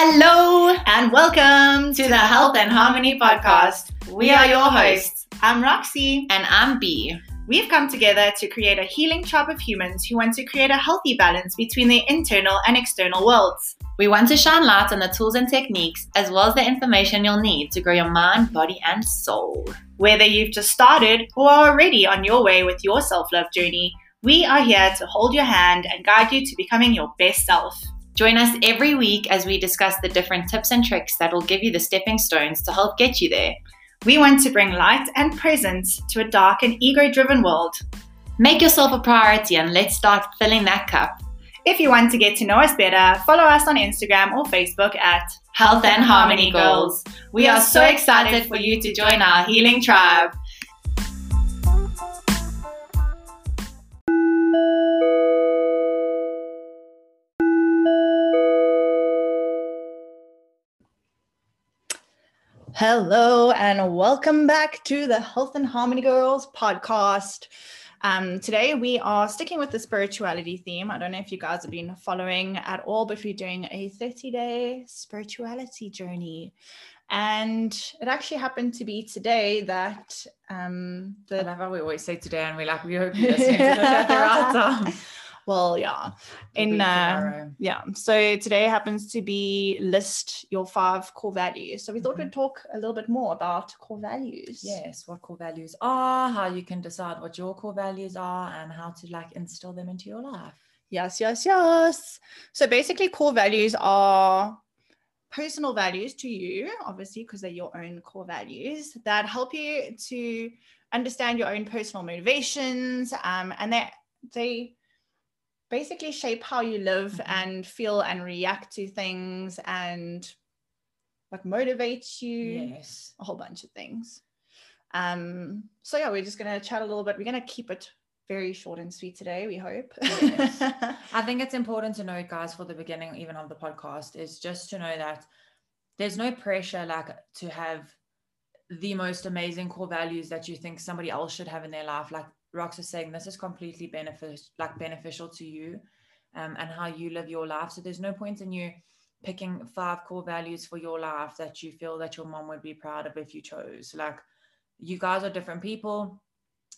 Hello and welcome to the Health and Harmony podcast. We are your hosts. I'm Roxy and I'm B. We've come together to create a healing tribe of humans who want to create a healthy balance between their internal and external worlds. We want to shine light on the tools and techniques as well as the information you'll need to grow your mind, body, and soul. Whether you've just started or are already on your way with your self love journey, we are here to hold your hand and guide you to becoming your best self. Join us every week as we discuss the different tips and tricks that will give you the stepping stones to help get you there. We want to bring light and presence to a dark and ego driven world. Make yourself a priority and let's start filling that cup. If you want to get to know us better, follow us on Instagram or Facebook at Health and Harmony Girls. We are so excited for you to join our healing tribe. Hello, and welcome back to the Health and Harmony Girls podcast. Um, today, we are sticking with the spirituality theme. I don't know if you guys have been following at all, but we're doing a 30 day spirituality journey. And it actually happened to be today that um, the. I love how we always say today, and we like, we hope you're listening to this at the right time well yeah. In uh, yeah. So today happens to be list your five core values. So we thought mm-hmm. we'd talk a little bit more about core values. Yes what core values are how you can decide what your core values are and how to like instill them into your life. Yes yes yes. So basically core values are personal values to you obviously because they're your own core values that help you to understand your own personal motivations um, and they they basically shape how you live mm-hmm. and feel and react to things and what motivates you yes. a whole bunch of things. Um so yeah we're just gonna chat a little bit. We're gonna keep it very short and sweet today we hope. Yes. i think it's important to note guys for the beginning even of the podcast is just to know that there's no pressure like to have the most amazing core values that you think somebody else should have in their life. Like Rox is saying this is completely benefit like beneficial to you um, and how you live your life. So there's no point in you picking five core values for your life that you feel that your mom would be proud of if you chose. Like you guys are different people.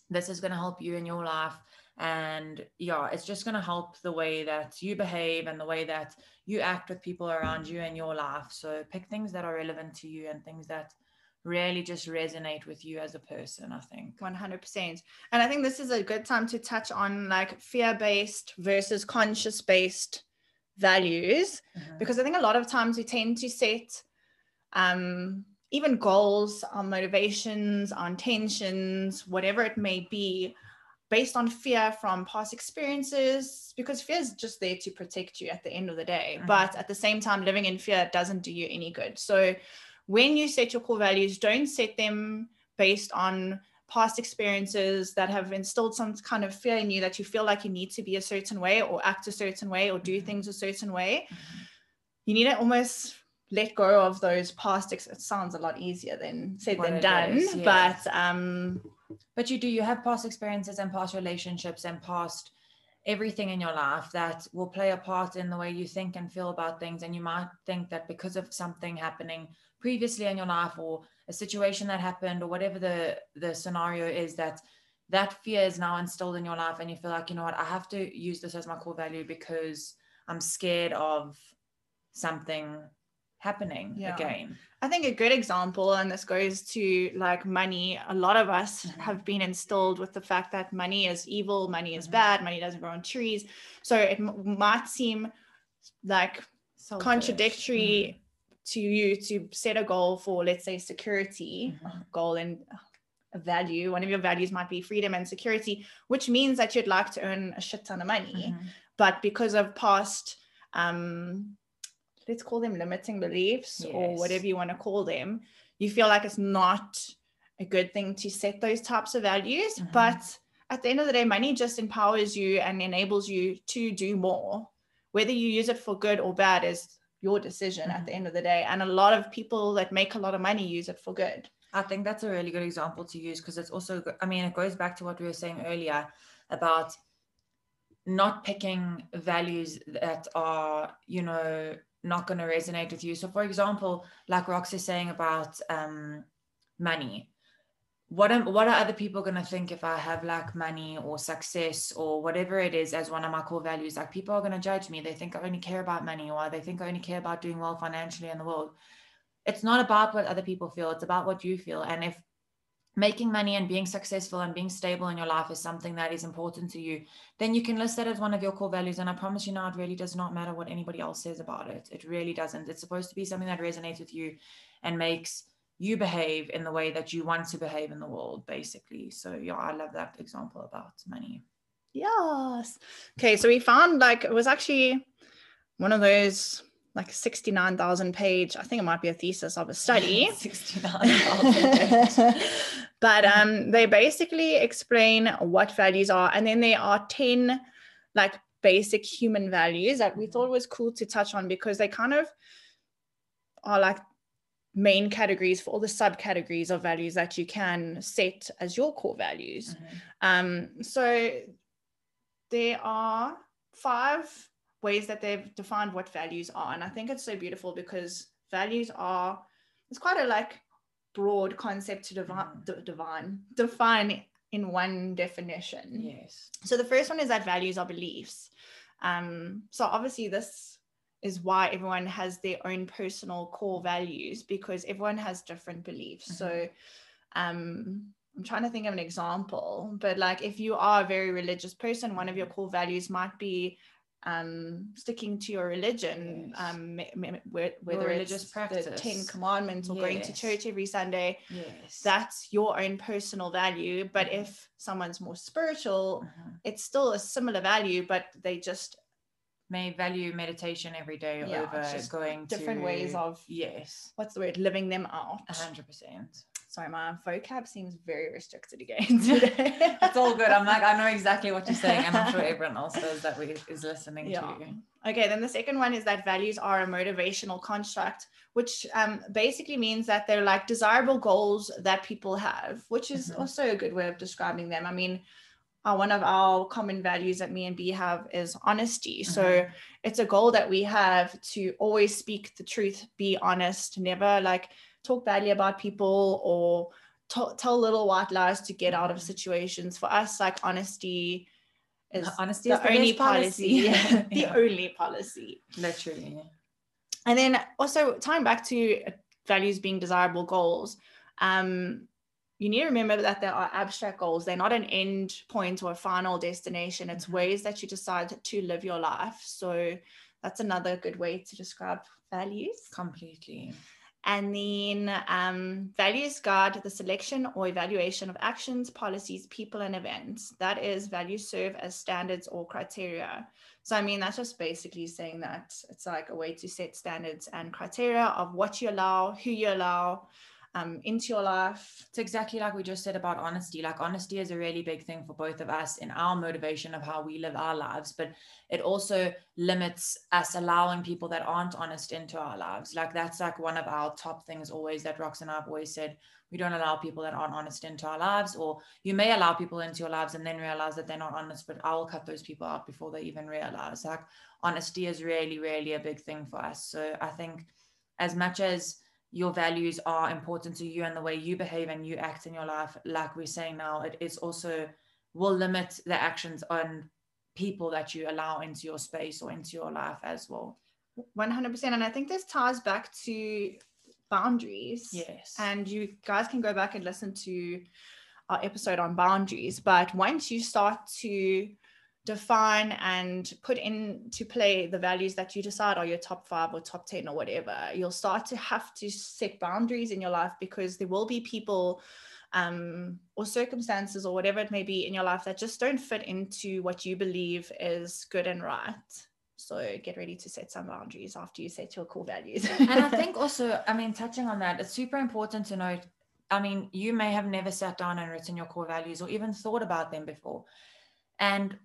This is going to help you in your life. And yeah, it's just going to help the way that you behave and the way that you act with people around you in your life. So pick things that are relevant to you and things that really just resonate with you as a person i think 100% and i think this is a good time to touch on like fear-based versus conscious-based values mm-hmm. because i think a lot of times we tend to set um, even goals our motivations our intentions whatever it may be based on fear from past experiences because fear is just there to protect you at the end of the day mm-hmm. but at the same time living in fear doesn't do you any good so when you set your core values, don't set them based on past experiences that have instilled some kind of fear in you that you feel like you need to be a certain way or act a certain way or do mm-hmm. things a certain way. Mm-hmm. You need to almost let go of those past ex- it sounds a lot easier than said what than done is, but um but you do you have past experiences and past relationships and past everything in your life that will play a part in the way you think and feel about things and you might think that because of something happening previously in your life or a situation that happened or whatever the the scenario is that that fear is now instilled in your life and you feel like you know what i have to use this as my core value because i'm scared of something happening yeah. again i think a good example and this goes to like money a lot of us mm-hmm. have been instilled with the fact that money is evil money is mm-hmm. bad money doesn't grow on trees so it m- might seem like Selfish. contradictory mm-hmm to you to set a goal for let's say security mm-hmm. goal and a value one of your values might be freedom and security which means that you'd like to earn a shit ton of money mm-hmm. but because of past um let's call them limiting beliefs yes. or whatever you want to call them you feel like it's not a good thing to set those types of values mm-hmm. but at the end of the day money just empowers you and enables you to do more whether you use it for good or bad is your decision mm-hmm. at the end of the day. And a lot of people that make a lot of money use it for good. I think that's a really good example to use because it's also, I mean, it goes back to what we were saying earlier about not picking values that are, you know, not going to resonate with you. So, for example, like Rox is saying about um, money, what am what are other people going to think if I have like money or success or whatever it is as one of my core values? Like people are going to judge me. They think I only care about money or they think I only care about doing well financially in the world. It's not about what other people feel. It's about what you feel. And if making money and being successful and being stable in your life is something that is important to you, then you can list that as one of your core values. And I promise you now, it really does not matter what anybody else says about it. It really doesn't. It's supposed to be something that resonates with you and makes you behave in the way that you want to behave in the world, basically. So, yeah, I love that example about money. Yes. Okay. So we found like it was actually one of those like 69,000 page, I think it might be a thesis of a study. 69,000 But um, they basically explain what values are. And then there are 10 like basic human values that we thought was cool to touch on because they kind of are like main categories for all the subcategories of values that you can set as your core values. Mm-hmm. Um, so there are five ways that they've defined what values are. And I think it's so beautiful because values are, it's quite a like broad concept to divine, mm. divine, define in one definition. Yes. So the first one is that values are beliefs. Um, so obviously this is why everyone has their own personal core values because everyone has different beliefs. Mm-hmm. So um I'm trying to think of an example, but like if you are a very religious person, one of your core values might be um, sticking to your religion, yes. um, whether your religious it's practice, the Ten Commandments, or yes. going to church every Sunday. Yes, that's your own personal value. But mm-hmm. if someone's more spiritual, mm-hmm. it's still a similar value, but they just may value meditation every day yeah, over going to different to, ways of yes, what's the word, living them out. hundred percent sorry, my vocab seems very restricted again today. it's all good. I'm like, I know exactly what you're saying, and I'm sure everyone else does that we, is listening yeah. to you. Okay, then the second one is that values are a motivational construct, which um, basically means that they're like desirable goals that people have, which is mm-hmm. also a good way of describing them. I mean, uh, one of our common values that me and B have is honesty. Mm-hmm. So it's a goal that we have to always speak the truth, be honest, never like talk badly about people or t- tell little white lies to get out of mm-hmm. situations. For us, like honesty is honesty the, is the only policy, policy. the yeah. only policy. Literally. And then also tying back to values being desirable goals. Um, you need to remember that there are abstract goals. They're not an end point or a final destination. It's mm-hmm. ways that you decide to live your life. So that's another good way to describe values. Completely. And then um, values guide the selection or evaluation of actions, policies, people, and events. That is, values serve as standards or criteria. So, I mean, that's just basically saying that it's like a way to set standards and criteria of what you allow, who you allow, um, into your life. It's exactly like we just said about honesty. Like honesty is a really big thing for both of us in our motivation of how we live our lives, but it also limits us allowing people that aren't honest into our lives. Like that's like one of our top things always that Rox and I've always said. We don't allow people that aren't honest into our lives, or you may allow people into your lives and then realize that they're not honest, but I will cut those people out before they even realize. Like honesty is really, really a big thing for us. So I think as much as your values are important to you and the way you behave and you act in your life, like we're saying now, it is also will limit the actions on people that you allow into your space or into your life as well. 100%. And I think this ties back to boundaries. Yes. And you guys can go back and listen to our episode on boundaries. But once you start to define and put into play the values that you decide are your top five or top 10 or whatever, you'll start to have to set boundaries in your life because there will be people um, or circumstances or whatever it may be in your life that just don't fit into what you believe is good and right. So get ready to set some boundaries after you set your core values. and I think also, I mean, touching on that, it's super important to note. I mean, you may have never sat down and written your core values or even thought about them before. And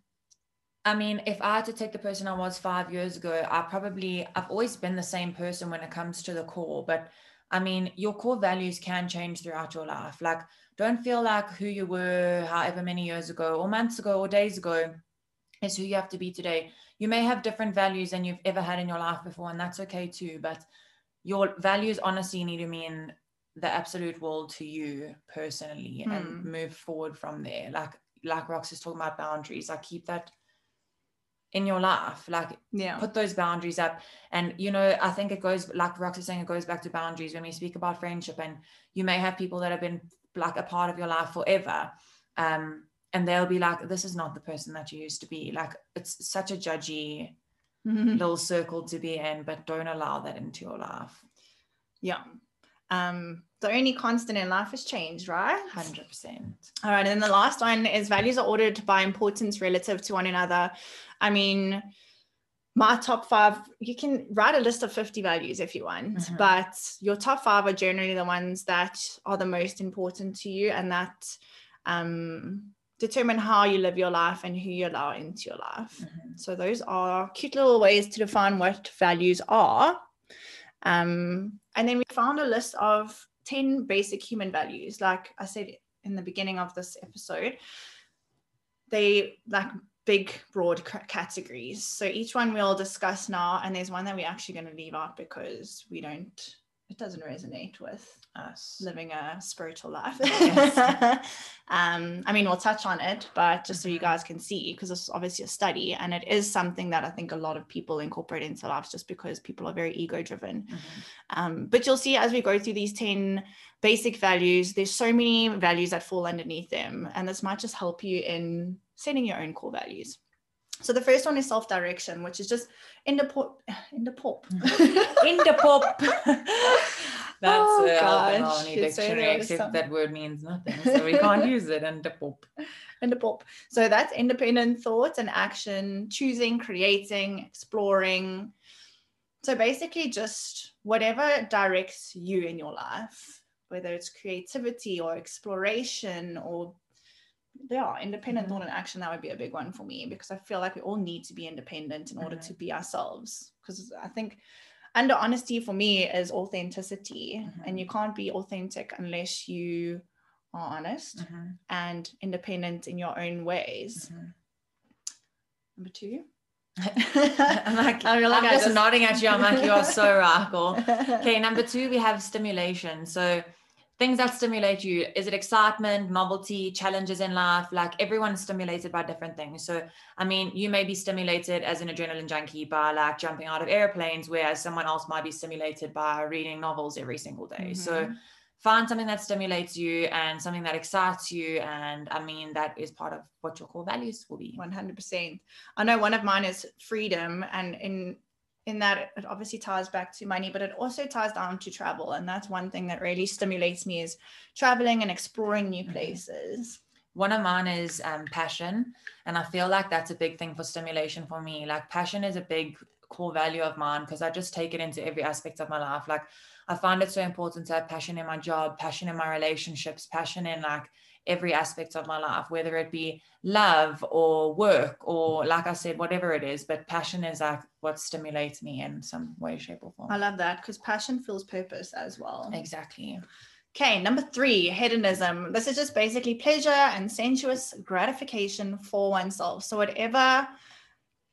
I mean, if I had to take the person I was five years ago, I probably, I've always been the same person when it comes to the core. But I mean, your core values can change throughout your life. Like, don't feel like who you were however many years ago, or months ago, or days ago is who you have to be today. You may have different values than you've ever had in your life before, and that's okay too. But your values honestly need to mean the absolute world to you personally mm. and hmm. move forward from there. Like like Rox is talking about boundaries. I keep that in your life. Like yeah, put those boundaries up. And you know, I think it goes like Rox is saying, it goes back to boundaries when we speak about friendship. And you may have people that have been like a part of your life forever. Um, and they'll be like, This is not the person that you used to be. Like it's such a judgy mm-hmm. little circle to be in, but don't allow that into your life. Yeah. Um, the only constant in life is change, right? 100%. All right. And then the last one is values are ordered by importance relative to one another. I mean, my top five, you can write a list of 50 values if you want, mm-hmm. but your top five are generally the ones that are the most important to you and that um, determine how you live your life and who you allow into your life. Mm-hmm. So, those are cute little ways to define what values are. Um, and then we found a list of 10 basic human values. Like I said in the beginning of this episode, they like big, broad categories. So each one we'll discuss now. And there's one that we're actually going to leave out because we don't, it doesn't resonate with us living a spiritual life. um, I mean, we'll touch on it, but just so you mm-hmm. guys can see, because it's obviously a study and it is something that I think a lot of people incorporate into lives just because people are very ego driven. Mm-hmm. Um, but you'll see as we go through these 10 basic values, there's so many values that fall underneath them. And this might just help you in setting your own core values. So the first one is self-direction, which is just in the pop, in the pop, in the pop. That's oh, uh, gosh. dictionary, except that word means nothing, so we can't use it. In the pop, in the pop. So that's independent thought and action, choosing, creating, exploring. So basically, just whatever directs you in your life, whether it's creativity or exploration or yeah, independent mm-hmm. thought and action, that would be a big one for me because I feel like we all need to be independent in order mm-hmm. to be ourselves. Because I think under honesty for me is authenticity. Mm-hmm. And you can't be authentic unless you are honest mm-hmm. and independent in your own ways. Mm-hmm. Number two. I'm like, I feel like I'm just, just nodding at you. I'm like, you are so rackle. Okay, number two, we have stimulation. So things that stimulate you is it excitement novelty challenges in life? Like everyone is stimulated by different things. So i mean you may be stimulated as an adrenaline junkie by like jumping out of airplanes whereas someone else might be stimulated by reading novels every single day. Mm-hmm. so find something that stimulates you and something that excites you and i mean that is part of what your core values will be. 100% i know one of mine is freedom and in in that it obviously ties back to money, but it also ties down to travel. And that's one thing that really stimulates me is traveling and exploring new mm-hmm. places. One of mine is um, passion. And I feel like that's a big thing for stimulation for me. Like passion is a big core value of mine because I just take it into every aspect of my life. Like I find it so important to have passion in my job, passion in my relationships, passion in like every aspect of my life, whether it be love or work or, like I said, whatever it is. But passion is like what stimulates me in some way, shape, or form. I love that because passion feels purpose as well. Exactly. Okay, number three, hedonism. This is just basically pleasure and sensuous gratification for oneself. So, whatever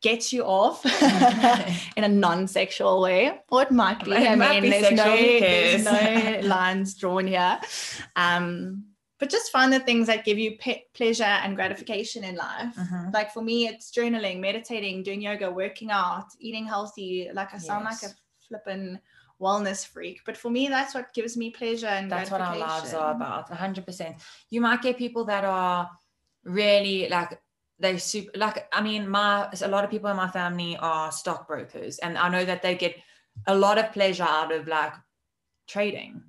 gets you off in a non-sexual way or it might be it i mean there's, no, there's no lines drawn here um but just find the things that give you pe- pleasure and gratification in life. Mm-hmm. Like for me, it's journaling, meditating, doing yoga, working out, eating healthy. Like I sound yes. like a flippin' wellness freak, but for me, that's what gives me pleasure and that's what our lives are about. 100%. You might get people that are really like they super like I mean my a lot of people in my family are stockbrokers and I know that they get a lot of pleasure out of like trading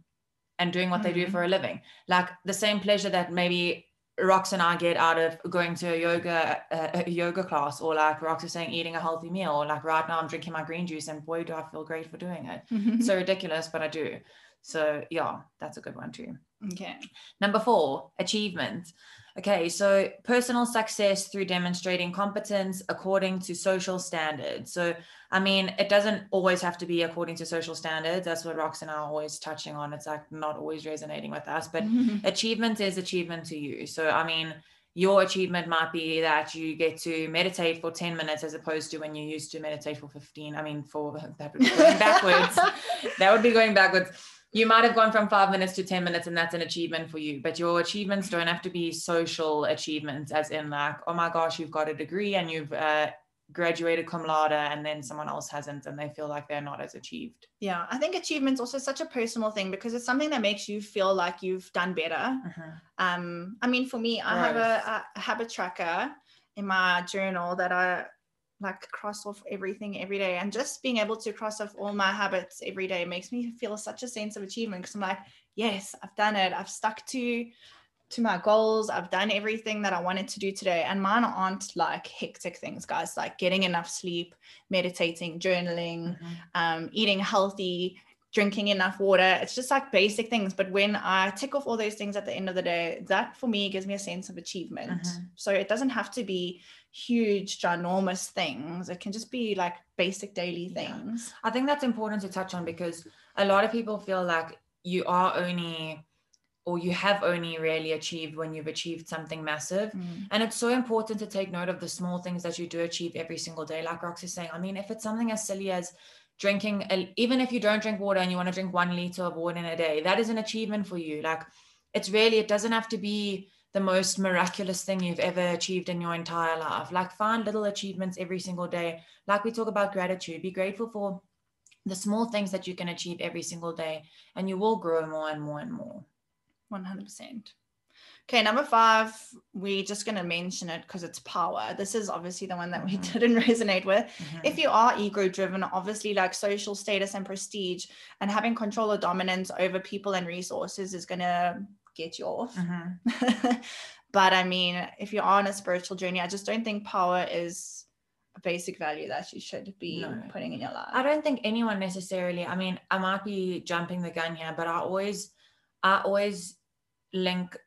and doing what mm-hmm. they do mm-hmm. for a living. Like the same pleasure that maybe Rox and I get out of going to a yoga a, a yoga class, or like Rox is saying eating a healthy meal, or like right now I'm drinking my green juice, and boy do I feel great for doing it. Mm-hmm. So ridiculous, but I do. So yeah, that's a good one too. Okay. Number four, achievement. Okay, so personal success through demonstrating competence according to social standards. So, I mean, it doesn't always have to be according to social standards. That's what Rox and I are always touching on. It's like not always resonating with us, but achievement is achievement to you. So, I mean, your achievement might be that you get to meditate for 10 minutes as opposed to when you used to meditate for 15 i mean for that would be going backwards that would be going backwards you might have gone from five minutes to 10 minutes and that's an achievement for you but your achievements don't have to be social achievements as in like oh my gosh you've got a degree and you've uh, graduated cum laude and then someone else hasn't and they feel like they're not as achieved. Yeah i think achievement's also such a personal thing because it's something that makes you feel like you've done better. Mm-hmm. um i mean for me i have a, a habit tracker in my journal that i like cross off everything every day and just being able to cross off all my habits every day makes me feel such a sense of achievement because i'm like yes i've done it i've stuck to to my goals. I've done everything that I wanted to do today. And mine aren't like hectic things, guys, like getting enough sleep, meditating, journaling, mm-hmm. um, eating healthy, drinking enough water. It's just like basic things. But when I tick off all those things at the end of the day, that for me gives me a sense of achievement. Mm-hmm. So it doesn't have to be huge, ginormous things. It can just be like basic daily things. Yeah. I think that's important to touch on because a lot of people feel like you are only or you have only really achieved when you've achieved something massive. Mm. And it's so important to take note of the small things that you do achieve every single day. Like Rox is saying, I mean, if it's something as silly as drinking, a, even if you don't drink water and you want to drink one liter of water in a day, that is an achievement for you. Like it's really, it doesn't have to be the most miraculous thing you've ever achieved in your entire life. Like find little achievements every single day. Like we talk about gratitude, be grateful for the small things that you can achieve every single day, and you will grow more and more and more. 100%. Okay, number five, we're just going to mention it because it's power. This is obviously the one that we mm-hmm. didn't resonate with. Mm-hmm. If you are ego driven, obviously, like social status and prestige and having control or dominance over people and resources is going to get you off. Mm-hmm. but I mean, if you're on a spiritual journey, I just don't think power is a basic value that you should be no. putting in your life. I don't think anyone necessarily, I mean, I might be jumping the gun here, but I always, I always link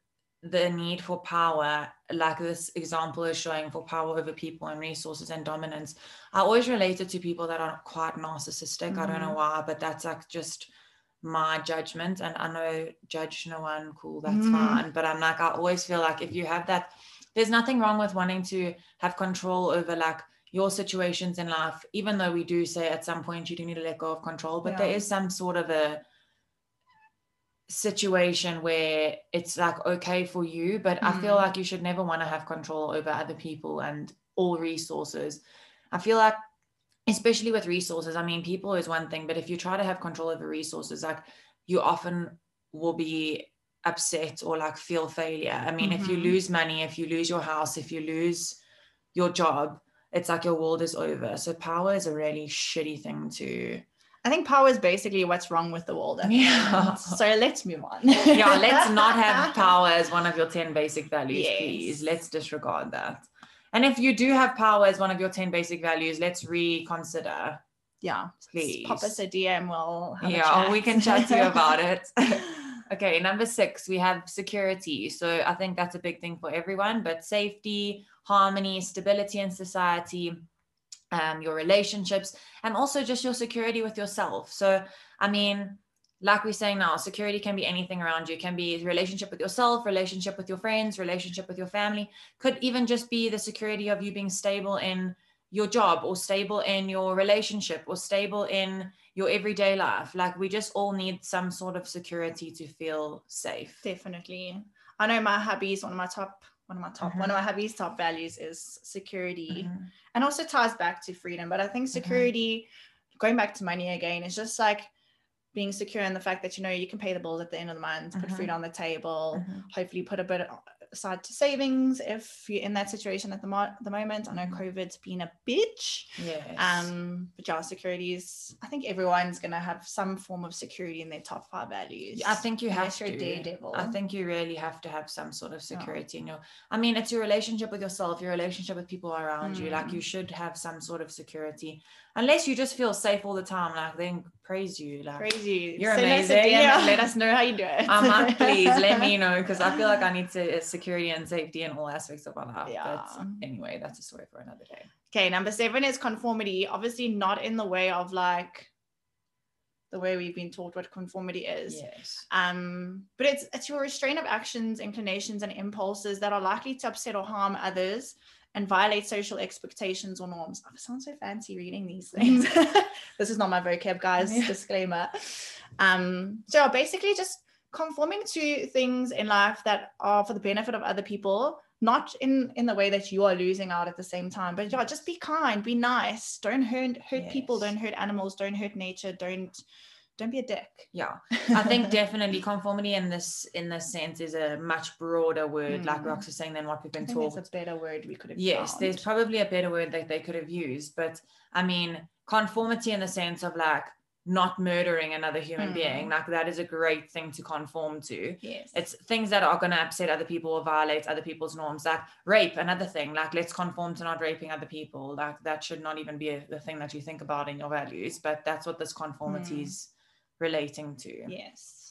the need for power, like this example is showing for power over people and resources and dominance. I always relate it to people that are quite narcissistic. Mm-hmm. I don't know mm-hmm. why, but that's like just my judgment. And I know judge no one, cool, that's mm-hmm. fine. But I'm like, I always feel like if you have that, there's nothing wrong with wanting to have control over like your situations in life, even though we do say at some point you do need to let go of control, but yeah. there is some sort of a situation where it's like okay for you but mm. i feel mm. like you should never want to have control over other people and all resources i feel like especially with resources i mean people is one thing but if you try to have control over resources like you often will be upset or like feel failure i mean mm-hmm. if you mm-hmm. lose money if you lose your house if you lose your job it's like your world is over so power is a really shitty thing to I think power is basically what's wrong with the world. Yeah. So let's move on. yeah, let's not have power as one of your 10 basic values, yes. please. Let's disregard that. And if you do have power as one of your 10 basic values, let's reconsider. Yeah. Please. Pop us a DM. We'll Yeah, we can chat to you about it. okay, number six, we have security. So I think that's a big thing for everyone, but safety, harmony, stability in society um, your relationships, and also just your security with yourself. So, I mean, like we're saying now, security can be anything around you. It can be relationship with yourself, relationship with your friends, relationship with your family. Could even just be the security of you being stable in your job or stable in your relationship or stable in your everyday life. Like we just all need some sort of security to feel safe. Definitely. I know my hubby is one of my top one of my top mm-hmm. one of my hubby's top values is security mm-hmm. and also ties back to freedom but i think mm-hmm. security mm-hmm. going back to money again is just like being secure in the fact that you know you can pay the bills at the end of the month put food mm-hmm. on the table mm-hmm. hopefully put a bit aside to savings if you're in that situation at the, mo- the moment. I know mm-hmm. COVID's been a bitch. Yes. Um, but yeah, securities. I think everyone's gonna have some form of security in their top five values. I think you have to. Daredevil. I think you really have to have some sort of security in your. I mean, it's your relationship with yourself, your relationship with people around mm. you. Like you mm. should have some sort of security unless you just feel safe all the time, like then praise you, like praise you. You're Send amazing. yeah. let us know how you do it. um, uh, please let me know because I feel like I need to uh, security and safety in all aspects of my life. Yeah. But anyway, that's a story for another day. Okay, number seven is conformity. Obviously, not in the way of like the way we've been taught what conformity is. Yes. Um, but it's it's your restraint of actions, inclinations, and impulses that are likely to upset or harm others and violate social expectations or norms. I sound so fancy reading these things. this is not my vocab, guys. Yeah. Disclaimer. Um, so basically just conforming to things in life that are for the benefit of other people not in in the way that you are losing out at the same time but yeah just be kind be nice don't hurt hurt people don't hurt animals don't hurt nature don't don't be a dick Yeah. I think definitely conformity in this in this sense is a much broader word, like Mm. Rox was saying, than what we've been taught. there's a better word we could have Yes, found. there's probably a better word that they could have used, but I mean, conformity in the sense of like not murdering another human Mm. being, like that is a great thing to conform to. yes It's things that are going to upset other people or violate other people's norms, like rape, another thing. Like, let's conform to not raping other people. Like, that should not even be a, the thing that you think about in your values, but that's what this conformity Mm. Relating to. yes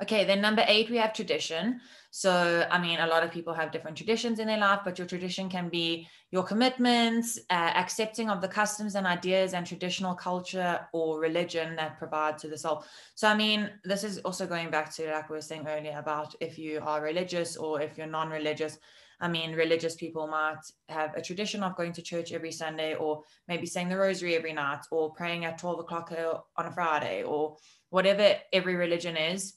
Okay, then number eight, we have tradition. So, I mean, a lot of people have different traditions in their life, but your tradition can be your commitments, uh, accepting of the customs and ideas and traditional culture or religion that provide to the soul. So, I mean, this is also going back to like we were saying earlier about if you are religious or if you're non religious. I mean, religious people might have a tradition of going to church every Sunday or maybe saying the rosary every night or praying at 12 o'clock uh, on a Friday or whatever every religion is.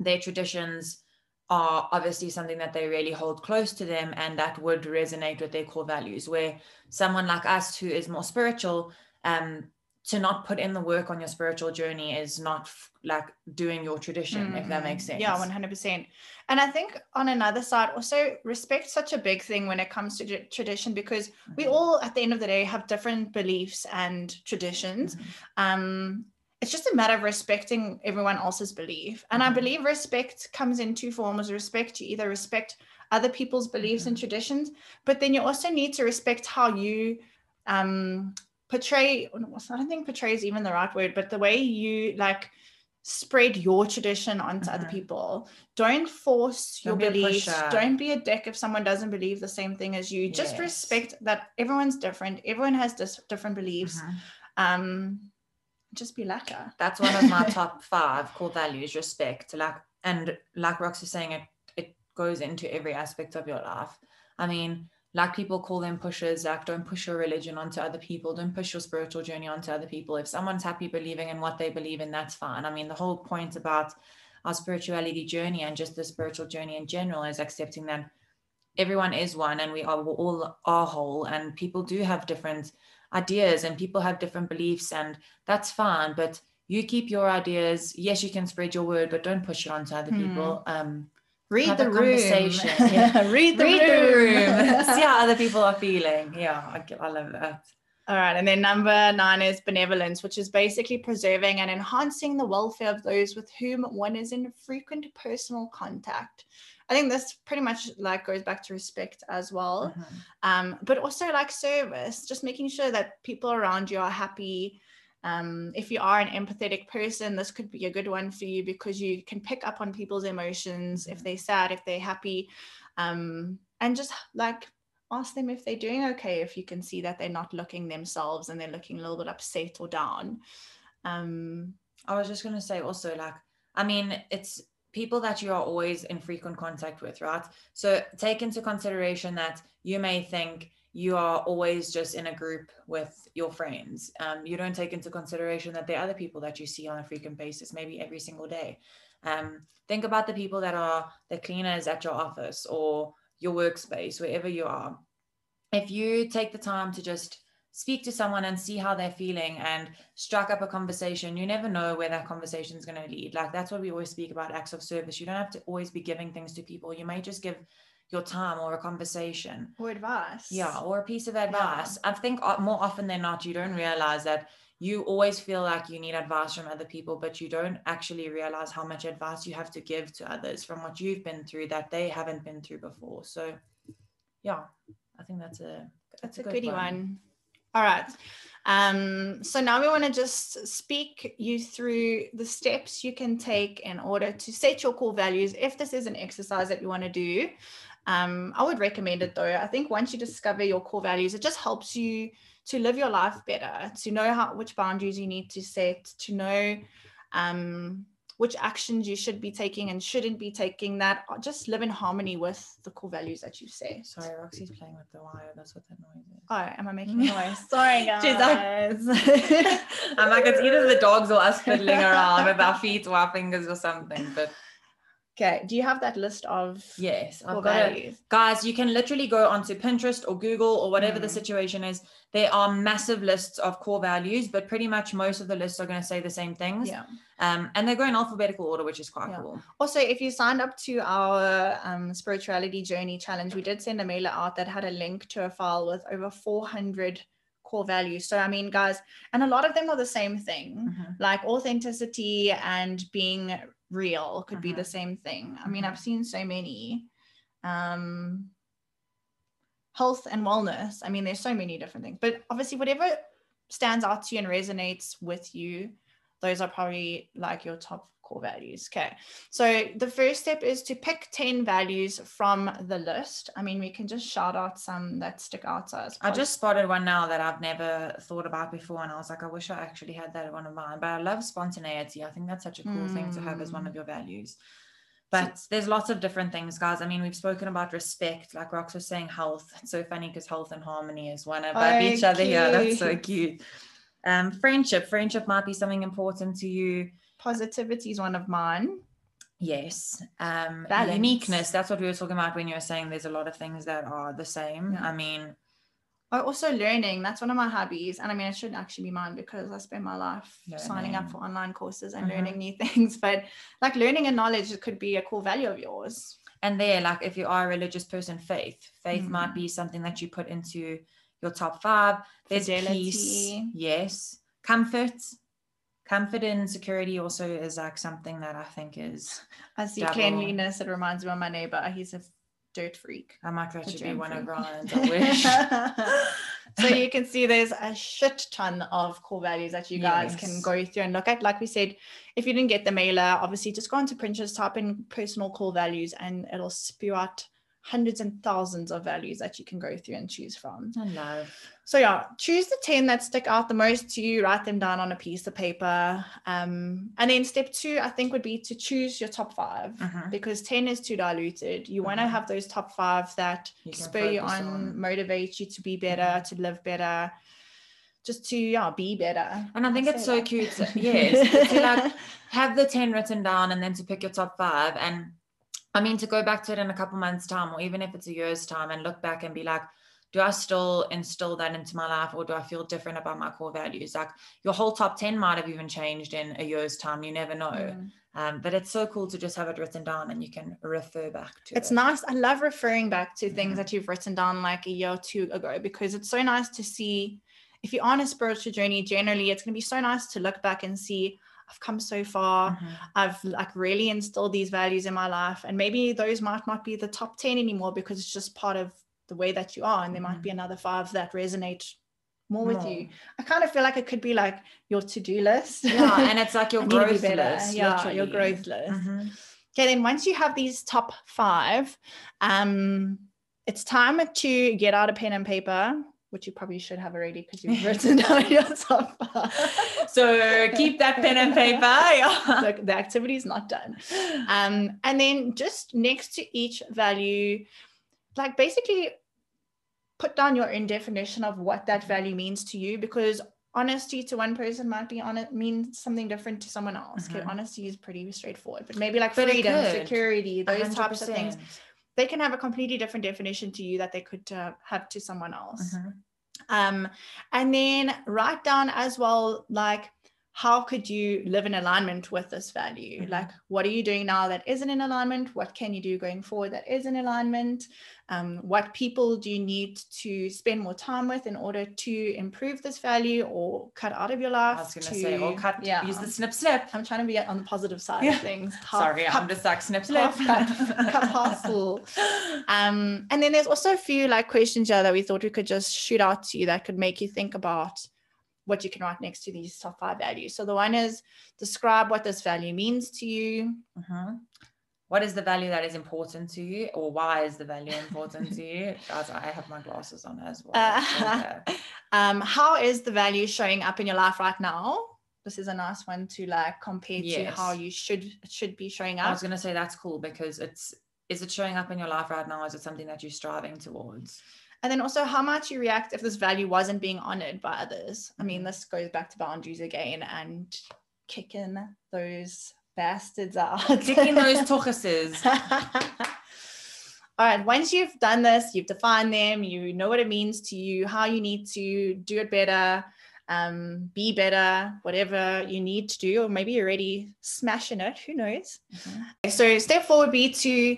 Their traditions are obviously something that they really hold close to them and that would resonate with their core values. Where someone like us who is more spiritual um to not put in the work on your spiritual journey is not f- like doing your tradition if that makes Mhm. sense Yeah, 100%. And I think on another side, also respect such a big thing when it comes to tra- tradition because we Mhm. all, at the end of the day, have different beliefs and traditions. Mhm. Um, it's just a matter of respecting everyone else's belief. And I Mhm. believe respect comes in two forms respect, you either respect other people's beliefs and Mhm. traditions, but then you also need to respect how you um, portray, I don't think portray is even the right word, but the way you like spread your tradition onto other Mhm. people. Don't force Don't your be beliefs. Don't be a dick if someone doesn't believe the same thing as you. Just respect that everyone's different. Everyone has dis- different beliefs. Mhm. Um, just be lacquer. that's one of my top five core values respect like and like rox is saying it it goes into every aspect of your life i mean like people call them pushers like don't push your religion onto other people. Don't push your spiritual journey onto other people. If someone's happy believing in what they believe in that's fine. I mean the whole point about our spirituality journey and just the spiritual journey in general is accepting that everyone is one and we are all are whole and people do have different ideas and people have different beliefs and that's fine. But you keep your ideas. Yes you can spread your word but don't push it onto other Hmm. people. Um Read the room. conversation. Yeah. read the read room. the room see how other people are feeling yeah i, I love that All right. And then number nine is benevolence, which is basically preserving and enhancing the welfare of those with whom one is in frequent personal contact. I think this pretty much like goes back to respect as well. Mhm. Um, but also like service, just making sure that people around you are happy. Um, if you are an empathetic person, this could be a good one for you because you can pick up on people's emotions if Mhm. they're sad, if they're happy, um, and just like ask them if they're doing okay if you can see that they're not looking themselves and they're looking a little bit upset or down um I was just going to say also, like, I mean, it's people that you are always in frequent contact with, right? So take into consideration that you may think you are always just in a group with your friends. Um, you don't take into consideration that there are other people that you see on a frequent basis, maybe every single day. Um, think about the people that are the cleaners at your office or your workspace, wherever you are. If you take the time to just speak to someone and see how they're feeling and strike up a conversation you never know where that conversation is going to lead like that's what we always speak about acts of service you don't have to always be giving things to people you may just give your time or a conversation. Or advice. Yeah or a piece of advice. I think more often than not you don't realize that you always feel like you need advice from other people but you don't actually realize how much advice you have to give to others from what you've been through that they haven't been through before. So yeah i think that's a that's, a, good goody one. all right. Um so now we want to just speak you through the steps you can take in order to set your core values if this is an exercise that you want to do Um, I would recommend it though. I think once you discover your core values, it just helps you to live your life better, to know how which boundaries you need to set, to know um, which actions you should be taking and shouldn't be taking that just live in harmony with the core values that you say. Sorry, Roxy's playing with the wire. That's what that noise is. Oh, am I making noise? Sorry, guys. I'm like, it's either the dogs or us fiddling around with our feet or our fingers or something. But Okay. Do you have that list of yes? I've got it. Guys, you can literally go onto Pinterest or Google or whatever mm. the situation is. There are massive lists of core values, but pretty much most of the lists are going to say the same things. Yeah. Um, and they go in alphabetical order, which is quite yeah. cool. Also, if you signed up to our um, spirituality journey challenge, we did send a mailer out that had a link to a file with over 400 core values. So, I mean, guys, and a lot of them are the same thing, mm-hmm. like authenticity and being real could be the same thing. I mean. I've seen so many. Um, health and wellness. I mean, there's so many different things, but obviously, whatever stands out to you and resonates with you, those are probably like your top core values. Okay. So the first step is to pick 10 values from the list. I mean, we can just shout out some that stick out to us. I just spotted one now that I've never thought about before. And I was like, I wish I actually had that one of mine. But I love spontaneity. I think that's such a cool mm. thing to have as one of mm. your values. But there's lots of different things, guys. I mean, we've spoken about respect, like Rox was saying, health. It's so funny because health and harmony is one of oh, each other here. That's so cute. Um, friendship. Friendship might be something important to you positivity is one of mine. Yes. Um, Balance. uniqueness. That's what we were talking about when you were saying there's a lot of things that are the same. Yeah. I mean, oh, also learning. That's one of my hobbies. And I mean, it shouldn't actually be mine because I spend my life learning. signing up for online courses and mm-hmm. learning new things. But like learning and knowledge could be a core value of yours. And there, like if you are a religious person, faith. Faith mm-hmm. might be something that you put into your top five. There's Fidelity. peace. Yes. Comfort comfort and security also is like something that I think is. I see double. cleanliness. It reminds me of my neighbor. He's a dirt freak. I might actually be one freak. of Ryan's. I wish. so you can see there's a shit ton of core values that you guys yes. can go through and look at. Like we said, if you didn't get the mailer, obviously just go onto Pinterest, type in personal core values, and it'll spew out hundreds and thousands of values that you can go through and choose from. I love. So yeah, choose the 10 that stick out the most to you, write them down on a piece of paper. Um, and then step two, I think would be to choose your top 5 uh-huh. because 10 is too diluted. You uh-huh. want to have those top five that you spur you on, on, motivate you to be better, uh-huh. to live better. Just to yeah, be better. And I think it's so that. cute. yes. to like have the 10 written down and then to pick your top five. And I mean, to go back to it in a couple months' time, or even if it's a year's time, and look back and be like, do I still instill that into my life, or do I feel different about my core values? Like your whole top 10 might have even changed in a year's time. You never know. Mm. Um, but it's so cool to just have it written down and you can refer back to it's it. nice. I love referring back to things mm that you've written down like a year or two ago because it's so nice to see if you're on a spiritual journey, generally, it's going to be so nice to look back and see, I've come so far. Mm-hmm. I've like really instilled these values in my life. And maybe those might not be the top 10 anymore because it's just part of the way that you are. And there might be mm-hmm. another five that resonate more, with you. I kind of feel like it could be like your to-do list. Yeah. And it's like your growth list. Yeah, literally. your growth list. Mm-hmm. Okay, then once you have these top five, um, it's time to get out a pen and paper which you probably should have already because you've written down your top five. So keep that pen and paper. the, the activity is not done. Um, and then just next to each value, like basically put down your own definition of what that value means to you because honesty to one person might be on it means something different to someone else. Mm-hmm. Okay, honesty is pretty straightforward, but maybe like but freedom, security, those 100%. types of things they can have a completely different definition to you that they could uh, have to someone else. Mm-hmm. Um, and then write down as well, like, how could you live in alignment with this value? Mm-hmm. Like, what are you doing now that isn't in alignment? What can you do going forward that is in alignment? Um, what people do you need to spend more time with in order to improve this value or cut out of your life? I was going to say, or cut, yeah. use the snip snip. I'm trying to be on the positive side yeah. of things. Half, Sorry, I'm just like snip snip. Cut, full. Um, and then there's also a few like questions here that we thought we could just shoot out to you that could make you think about what you can write next to these top five values. So the one is describe what this value means to you. Uh-huh. what is the value that is important to you or why is the value important to you Guys, i have my glasses on as well Uh, um, how is the value showing up in your life right now? This is a nice one to like compare to how you should should be showing up. i was going to say that's cool because it's is it showing up in your life right now is it something that you're striving towards And then also how much you react if this value wasn't being honored by others. I mean, this goes back to boundaries again and kicking those bastards out. kicking those tochuses All right, once you've done this, you've defined them, you know what it means to you, how you need to do it better, um, be better, whatever you need to do, or maybe you're already smashing it, who knows? So, step four would be to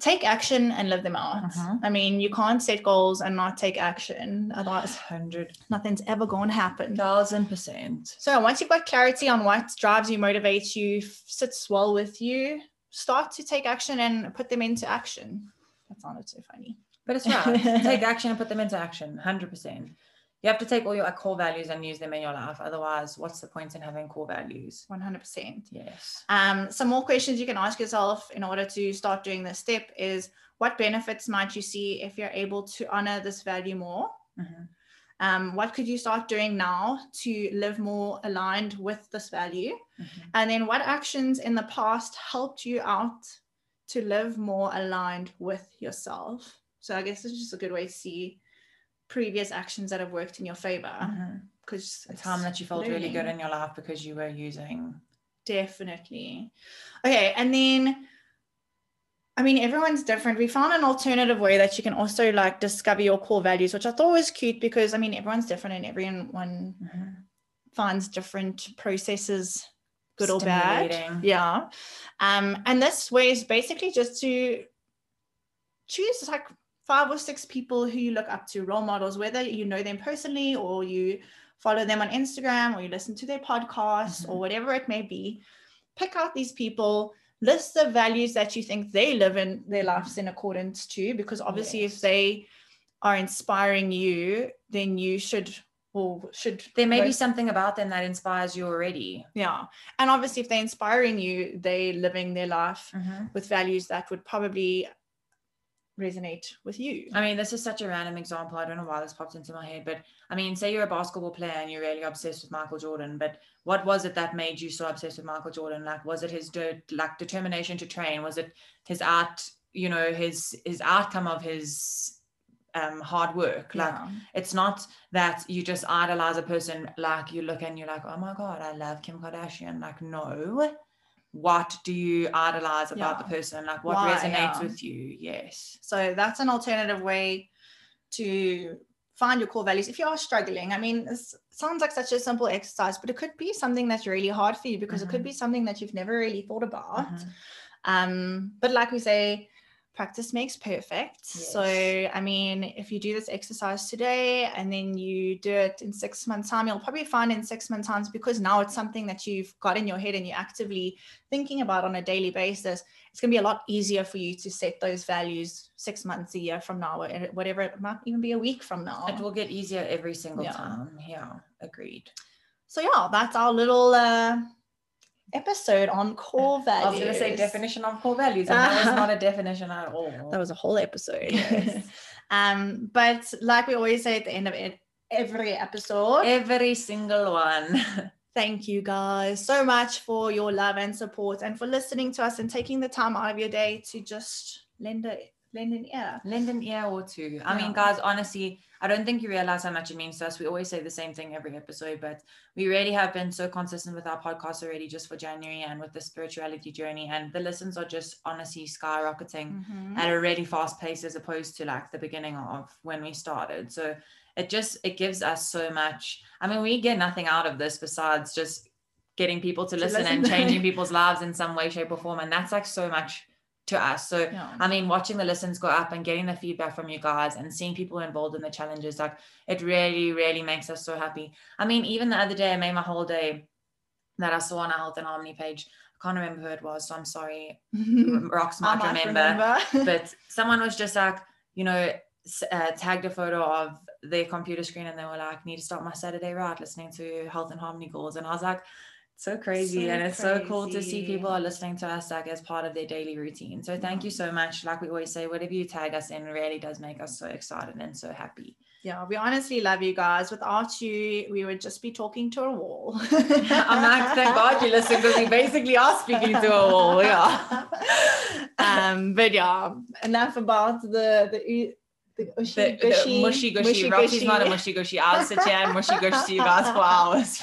take action and live them out. Mhm. I mean, you can't set goals and not take action, otherwise, 100 nothing's ever going to happen. thousand percent So once you've got clarity on what drives you, motivates you, sits well with you, start to take action and put them into action. That sounded so funny. But it's right. take action and put them into action. 100%. You have to take all your core values and use them in your life. Otherwise, what's the point in having core values? 100%. Yes. Um, some more questions you can ask yourself in order to start doing this step is what benefits might you see if you're able to honor this value more? Mhm. Um, what could you start doing now to live more aligned with this value? Mhm. And then what actions in the past helped you out to live more aligned with yourself? So I guess this is just a good way to see previous actions that have worked in your favor because A time that you felt really good in your life because you were using. definitely. Okay, and then I mean everyone's different. We found an alternative way that you can also like discover your core values, which I thought was cute because I mean everyone's different and everyone Mhm. finds different processes good or bad. Yeah. Um, and this way is basically just to choose like five or six people who you look up to, role models, whether you know them personally or you follow them on Instagram or you listen to their podcasts or Mhm. whatever it may be. Pick out these people, list the values that you think they live in their lives in accordance to, because obviously, if they are inspiring you, then you should or should There may be something about them that inspires you already. yeah. And obviously, if they're inspiring you, they're living their life Mhm. with values that would probably resonate with you. I mean, this is such a random example. I don't know why this popped into my head, but I mean, say you're a basketball player and you're really obsessed with Michael Jordan, but what was it that made you so obsessed with Michael Jordan? Like, was it his de- like determination to train? Was it his art? You know, his his outcome of his um, hard work. Like, Yeah. it's not that you just idolize a person. Like, you look and you're like, oh my god, I love Kim Kardashian. Like, no. What do you idolize about the person? Like, what Why, resonates yeah. with you? Yes. So that's an alternative way to find your core values if you are struggling. I mean, it sounds like such a simple exercise, but it could be something that's really hard for you because it could Mhm. be something that you've never really thought about. Mhm. Um, but like we say, practice makes perfect. So, I mean, if you do this exercise today and then you do it in six months' time, you'll probably find in six months' times because now it's something that you've got in your head and you're actively thinking about on a daily basis. It's going to be a lot easier for you to set those values six months, a year from now, or whatever it might even be a week from now. It will get easier every single Yeah. time. Yeah, agreed. So, yeah, that's our little uh, episode on core values. I was going to say definition of core values, and that was not a definition at all. That was a whole episode. Yes. um, but like we always say at the end of it, every episode, every single one. thank you guys so much for your love and support and for listening to us and taking the time out of your day to just lend a lend an ear. Lend an ear or two. I mean, guys, honestly, I don't think you realize how much it means to us. We always say the same thing every episode, but we really have been so consistent with our podcast already just for January and with the spirituality journey. And the listens are just honestly skyrocketing. Mhm. at a really fast pace as opposed to like the beginning of when we started so it just it gives us so much i mean we get nothing out of this besides just getting people to, To listen, and changing people's lives in some way shape or form and that's like so much to us so Yeah. I mean, watching the listens go up and getting the feedback from you guys and seeing people involved in the challenges, like it really, really makes us so happy. I mean, even the other day, I made my whole day that I saw on our Health and Harmony page. I can't remember who it was, so I'm sorry. Rocks might might remember remember. but someone was just like, you know, uh, tagged a photo of their computer screen and they were like, need to start my Saturday right listening to Health and Harmony goals. And I was like, so crazy So and it's so cool to see people are listening to us like as part of their daily routine. So thank you so much. Like we always say whatever you tag us in really does make us so excited and so happy. Yeah, we honestly love you guys. Without you, we would just be talking to a wall. i'm like thank god you listen because we basically are speaking to a wall yeah um, but yeah, enough about the the the, the, ushy, the gushy, mushy gushy Rocky's not a mushy gushy I'll sit here and mushy gush to you guys for hours.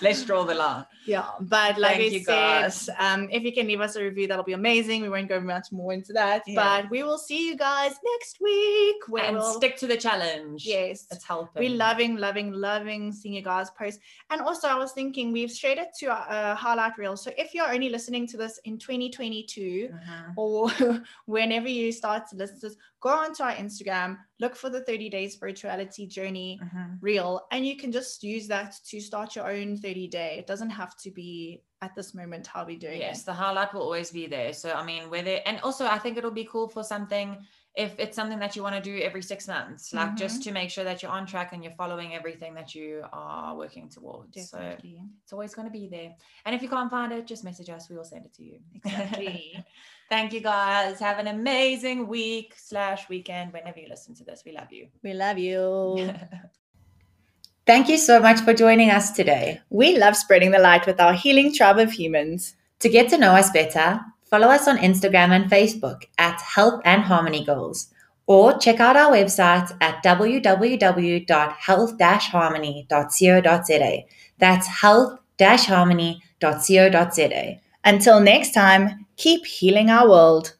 Let's draw the line Yeah, but like Thank I you, said, guys. um, if you can leave us a review, that'll be amazing. We won't go much more into that, Yeah. but we will see you guys next week. Where and we'll, stick to the challenge yes, it's helping we're loving, loving, loving seeing you guys post. And also, I was thinking we've shared it to a uh, highlight reel. So if you're only listening to this in 2022 Mhm. or whenever you start to listen to this, go onto our Instagram, look for the 30 day spirituality journey Mhm. reel, and you can just use that to start your own 30 day. It doesn't have to be at this moment how we're doing yes it. the highlight will always be there so i mean whether and also i think it'll be cool for something if it's something that you want to do every six months like just to make sure that you're on track and you're following everything that you are working towards so Definitely. it's always going to be there and if you can't find it just message us we will send it to you Exactly. thank you guys have an amazing week slash weekend whenever you listen to this we love you we love you. thank you so much for joining us today we love spreading the light with our healing tribe of humans. To get to know us better, follow us on Instagram and Facebook at Health and Harmony Goals, or check out our website at www.health-harmony.co.za. That's health-harmony.co.za. Until next time, keep healing our world.